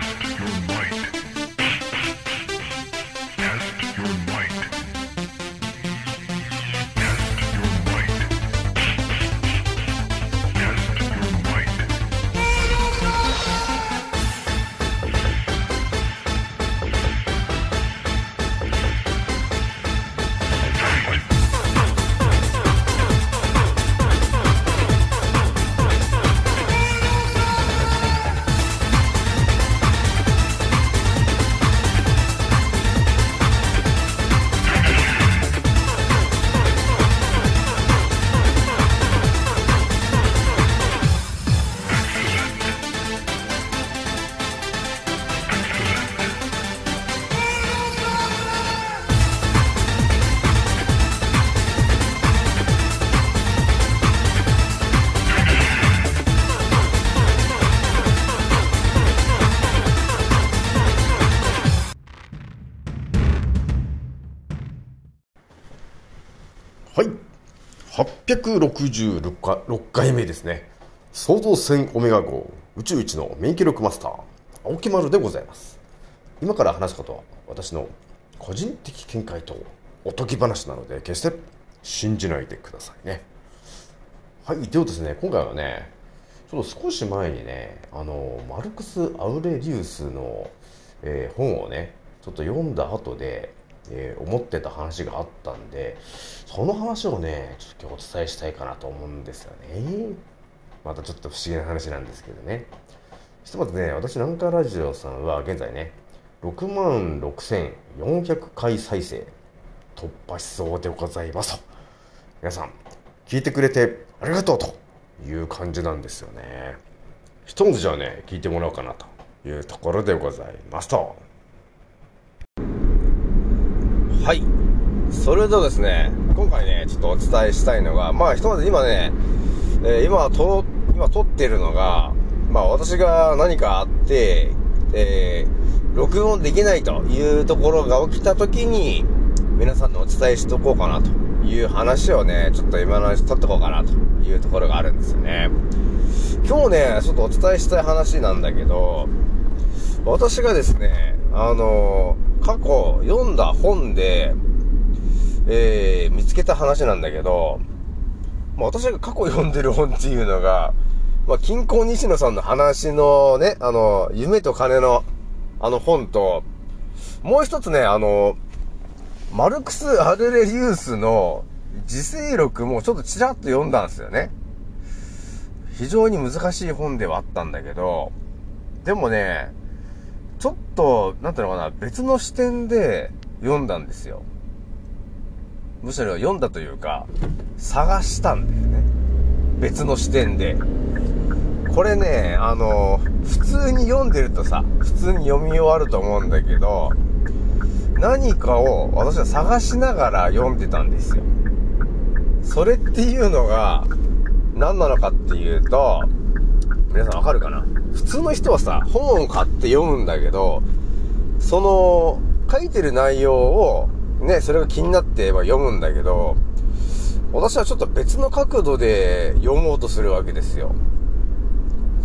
Test your might. 866か6回目ですね。創造船オメガ号宇宙一の免疫力マスター、青木丸でございます。今から話すことは私の個人的見解とおとぎ話なので決して信じないでくださいね。はい。ではですね、今回はね、ちょっと少し前にね、あの、マルクス・アウレリウスの、えー本をね、ちょっと読んだ後で、えー思ってた話があったんで、その話をね、ちょっと今日お伝えしたいかなと思うんですよね。またちょっと不思議な話なんですけどね。ひとまずね、私、南海ラジオさんは現在ね、6万6400回再生突破しそうでございますと。皆さん、聞いてくれてありがとうという感じなんですよね。ひとまずじゃあね、聞いてもらおうかなというところでございますと。はい。それではですね、今回ね、ちょっとお伝えしたいのが、まあ、ひとまず今ね、えー今と、今撮ってるのが、まあ、私が何かあって、えー録音できないというところが起きた時に、皆さんにお伝えしとこうかなという話をね、ちょっと今のうち撮ってこうかなというところがあるんですよね。今日ね、ちょっとお伝えしたい話なんだけど、私がですね、あの過去読んだ本で、えー見つけた話なんだけど、まあ、私が過去読んでる本っていうのが、まあ、金庫西野さんの話のね、あの、夢と金のあの本と、もう一つね、あの、マルクス・アルレリウスの自世録もちょっとちらっと読んだんですよね。非常に難しい本ではあったんだけど、でもね、ちょっと、なんていうのかな、別の視点で読んだんですよ。むしろ読んだというか、探したんだよね。別の視点で。これね、あの、普通に読んでるとさ、普通に読み終わると思うんだけど、何かを私は探しながら読んでたんですよ。それっていうのが、何なのかっていうと、皆さんわかるかな？普通の人はさ、本を買って読むんだけど、その、書いてる内容を、ね、それが気になって読むんだけど、私はちょっと別の角度で読もうとするわけですよ。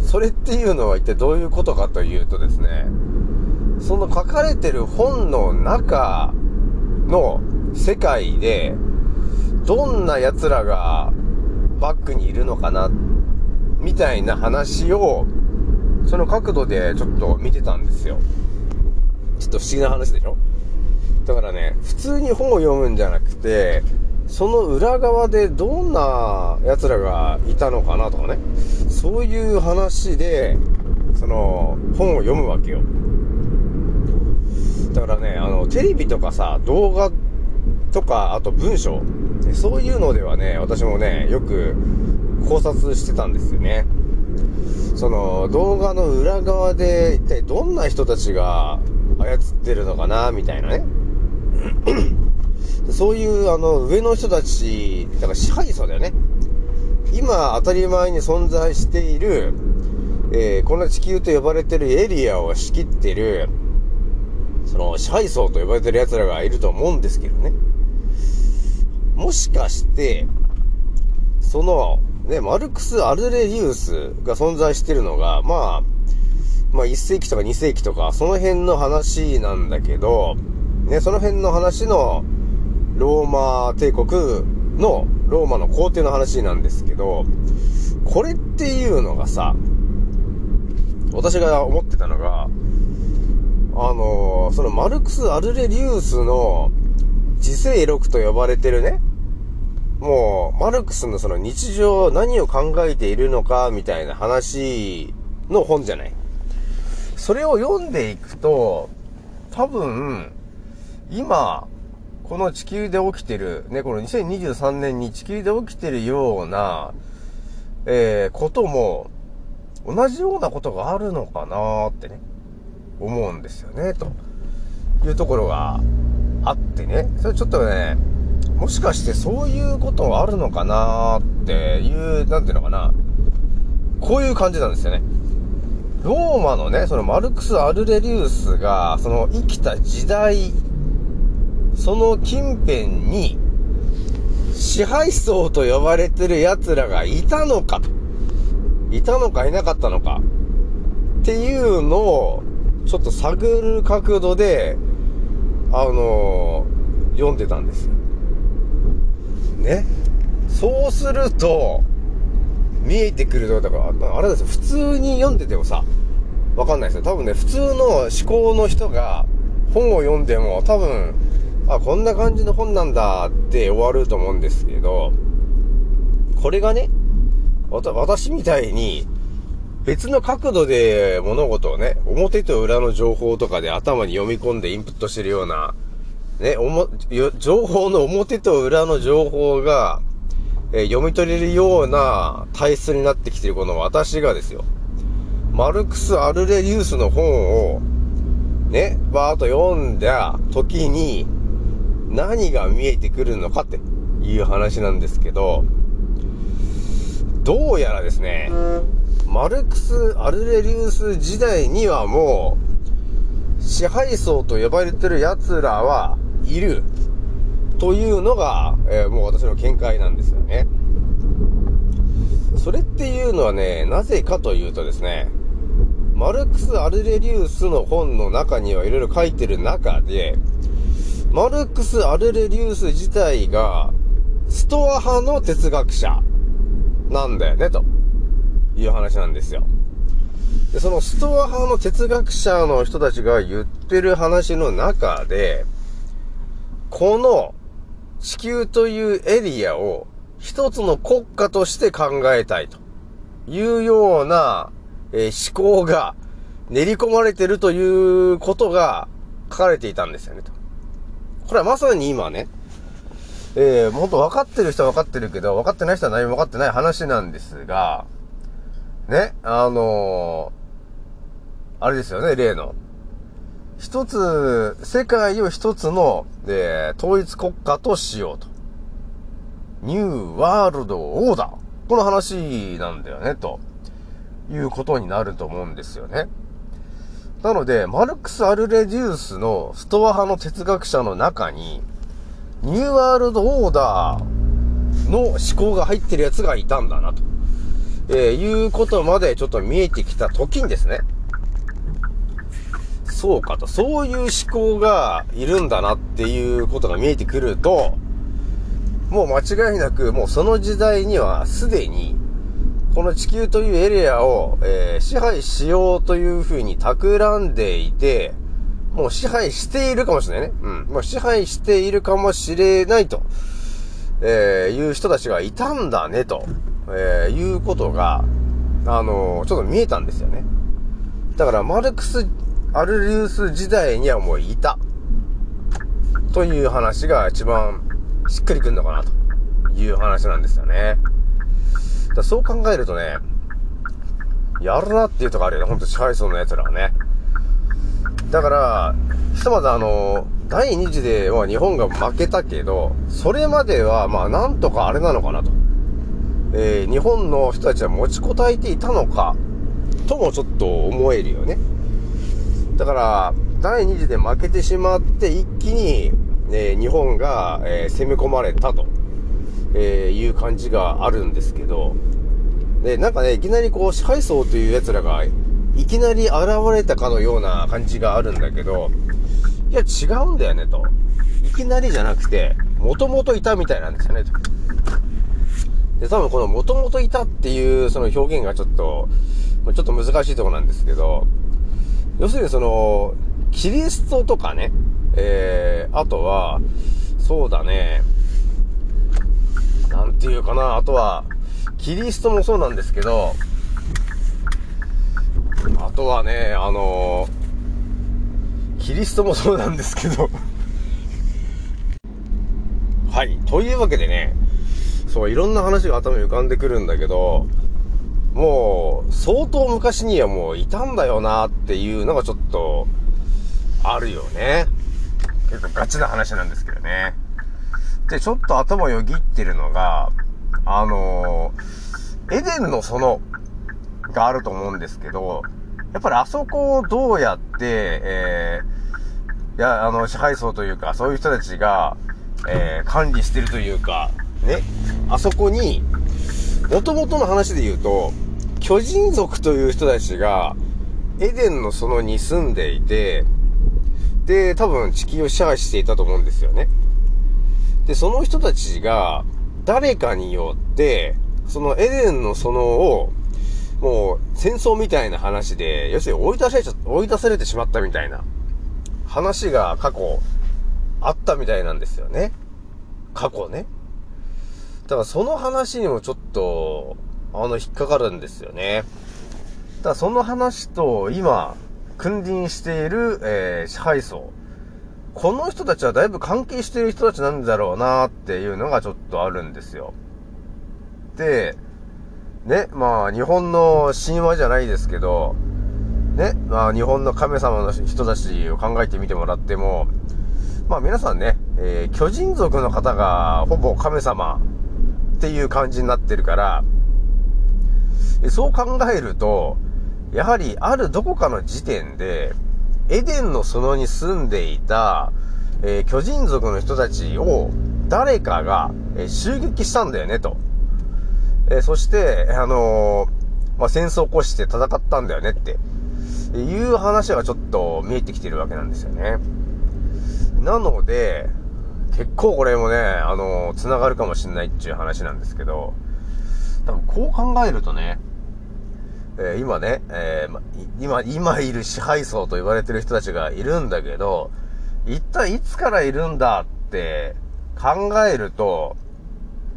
それっていうのは一体どういうことかというとですね、その書かれてる本の中の世界で、どんな奴らがバックにいるのかな、みたいな話を、その角度でちょっと見てたんですよ。ちょっと不思議な話でしょ？だからね、普通に本を読むんじゃなくて、その裏側でどんな奴らがいたのかなとかね、そういう話で、その、本を読むわけよ。だからね、あの、テレビとかさ、動画とか、あと文章、そういうのではね、私もね、よく考察してたんですよね。その、動画の裏側で、一体どんな人たちが操ってるのかな、みたいなね。そういう、あの、上の人たち、だから支配層だよね。今、当たり前に存在している、えーこの地球と呼ばれてるエリアを仕切ってる、その支配層と呼ばれてる奴らがいると思うんですけどね。もしかして、その、ね、マルクス・アルレリウスが存在してるのが、まあ、まあ1世紀とか2世紀とか、その辺の話なんだけど、ね、その辺の話の、ローマ帝国の、ローマの皇帝の話なんですけど、これっていうのがさ、私が思ってたのが、あのーそのマルクス・アルレリウスの自世録と呼ばれてるね、もう、マルクスのその日常何を考えているのかみたいな話の本じゃない？それを読んでいくと、多分、今、この地球で起きてる、ね、この2023年に地球で起きてるような、えー、ことも、同じようなことがあるのかなーってね、思うんですよね、というところがあってね、それちょっとね、もしかしてそういうことがあるのかなっていう、なんていうのかな、こういう感じなんですよね。ローマのね、そのマルクス・アルレリウスが、その生きた時代、その近辺に、支配層と呼ばれてる奴らがいたのか。いたのかいなかったのか。っていうのを、ちょっと探る角度で、あのー読んでたんですよ。ね。そうすると、見えてくると、だから、あれですよ、普通に読んでてもさ、わかんないですよ。多分ね、普通の思考の人が本を読んでも多分、あ、こんな感じの本なんだって終わると思うんですけど、これがね、私みたいに、別の角度で物事をね、表と裏の情報とかで頭に読み込んでインプットしてるような、ね、おも、情報の表と裏の情報が、えー読み取れるような体質になってきてるこの私がですよ。マルクス・アルレリウスの本を、ね、バーっと読んだ時に、何が見えてくるのかっていう話なんですけど、どうやらですね、マルクス・アルレリウス時代にはもう、支配層と呼ばれてる奴らはいる。というのが、えーもう私の見解なんですよね。それっていうのはね、なぜかというとですね、マルクス・アルレリウスの本の中にはいろいろ書いてる中で、マルクス・アルレリウス自体が、ストア派の哲学者なんだよね、という話なんですよ。で、そのストア派の哲学者の人たちが言ってる話の中で、この地球というエリアを一つの国家として考えたいというような、えー思考が練り込まれてるということが書かれていたんですよねと。これはまさに今ね、えー、もっと分かってる人は分かってるけど、分かってない人は何も分かってない話なんですが、ね、あのーあれですよね、例の。一つ、世界を一つの、えー統一国家としようと。ニューワールドオーダー。この話なんだよね、ということになると思うんですよね。なので、マルクス・アルレデュースのストア派の哲学者の中に、ニューワールドオーダーの思考が入ってるやつがいたんだな、と、えーいうことまでちょっと見えてきた時にですね、そうかと、そういう思考がいるんだなっていうことが見えてくると、もう間違いなく、もうその時代にはすでに、この地球というエリアを、えー支配しようというふうに企んでいて、もう支配しているかもしれないね。うん。もう支配しているかもしれないと、えーいう人たちがいたんだね、と、えーいうことが、あのーちょっと見えたんですよね。だから、マルクス・アルリウス時代にはもういた。という話が一番しっくりくるのかなという話なんですよね。だそう考えるとね、やるなっていうとこあるよね。ほんと支配層の奴らはね。だから、ひとまずあの、第二次では日本が負けたけど、それまではまあなんとかあれなのかなと。えー日本の人たちは持ちこたえていたのか、ともちょっと思えるよね。だから、第二次で負けてしまって一気に、え日本が、えー攻め込まれたと、えーいう感じがあるんですけど、で、なんかね、いきなりこう支配層という奴らがいきなり現れたかのような感じがあるんだけど、いや、違うんだよね、と。いきなりじゃなくて、もともといたみたいなんですよね、と。で、多分このもともといたっていうその表現がちょっと、ちょっと難しいとこなんですけど、要するにその、キリストとかね、えー、あとは、そうだね、なんていうかな、あとは、キリストもそうなんですけど、あとはね、あのキリストもそうなんですけどはい。というわけでね、そう、いろんな話が頭に浮かんでくるんだけど、もう、相当昔にはもういたんだよなっていうのがちょっと、あるよね。結構ガチな話なんですけどね。で、ちょっと頭よぎってるのが、あのー、エデンの園があると思うんですけど、やっぱりあそこをどうやって、えー、いや、あの、支配層というか、そういう人たちが、えー、管理してるというか、ね、あそこに、元々の話で言うと、巨人族という人たちが、エデンの園に住んでいて、で、多分地球を支配していたと思うんですよね。で、その人たちが、誰かによって、そのエデンの園を、もう戦争みたいな話で、要するに追い出されちゃ、追い出されてしまったみたいな話が過去あったみたいなんですよね。過去ね。だからその話にもちょっと、あの、引っかかるんですよね。だその話と今、君臨している、えー、支配層。この人たちはだいぶ関係している人たちなんだろうなっていうのがちょっとあるんですよ。で、ね、まあ日本の神話じゃないですけど、ね、まあ日本の神様の人たちを考えてみてもらっても、まあ皆さんね、えー、巨人族の方がほぼ神様っていう感じになってるから、そう考えると、やはりあるどこかの時点で、エデンの園に住んでいた、えー、巨人族の人たちを誰かが、えー、襲撃したんだよね、と。えー、そして、あのまあ、戦争を起こして戦ったんだよねって、いう話がちょっと見えてきてるわけなんですよね。なので、結構これもね、あの、繋がるかもしんないっていう話なんですけど、多分こう考えるとね、えー、今ね、えー、今、今いる支配層と言われてる人たちがいるんだけど、一体いつからいるんだって考えると、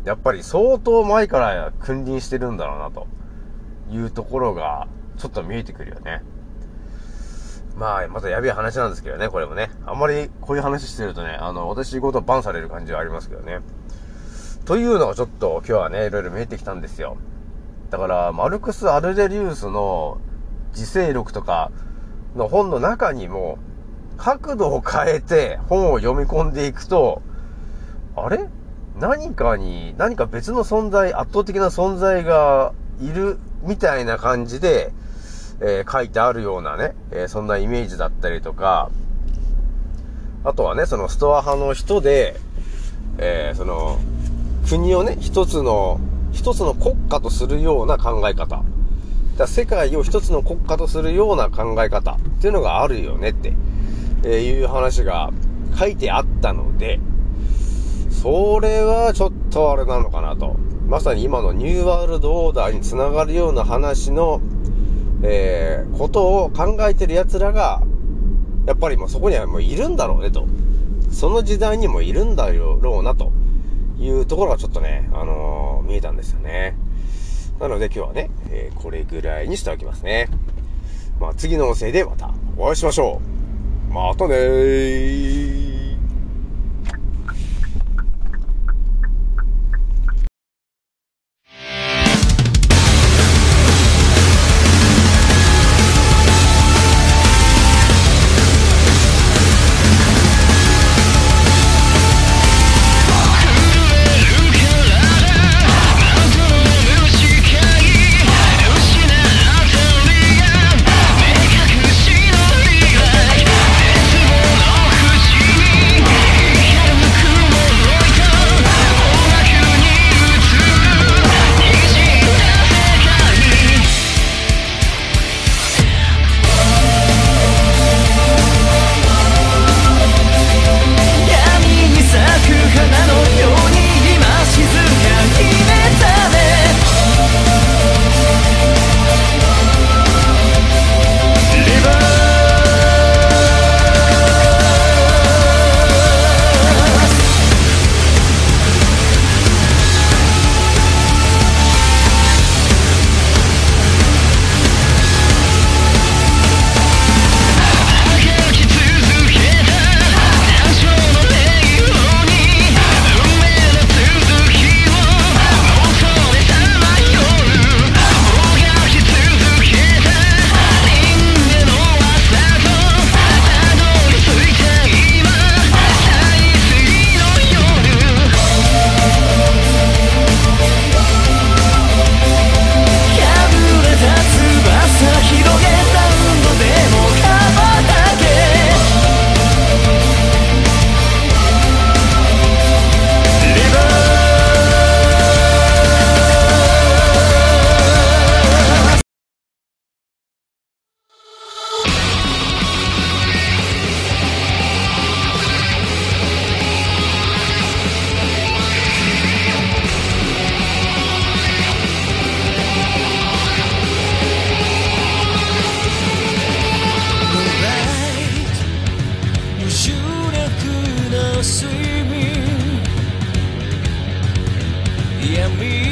やっぱり相当前から君臨してるんだろうなというところがちょっと見えてくるよね。まあ、またやべえ話なんですけどね、これもね。あんまりこういう話してるとね、あの、私ごとバンされる感じはありますけどね。というのがちょっと今日はね、いろいろ見えてきたんですよ。だから、マルクス・アルデリウスの自制力とかの本の中にも、角度を変えて本を読み込んでいくと、あれ？何かに、何か別の存在、圧倒的な存在がいるみたいな感じで、えー、書いてあるようなね、えー、そんなイメージだったりとか、あとはね、そのストア派の人で、えー、その、国をね、一つの、一つの国家とするような考え方。だ世界を一つの国家とするような考え方っていうのがあるよねって、えいう話が書いてあったので、それはちょっとあれなのかなと。まさに今のニューワールドオーダーにつながるような話のえー、ことを考えてる奴らが、やっぱりもうそこにはもういるんだろうねと。その時代にもいるんだろうなというところがちょっとね、あのー、見えたんですよね。なので今日はね、えー、これぐらいにしておきますね。まあ次の音声でまたお会いしましょう。またねー。see me. Yeah, me.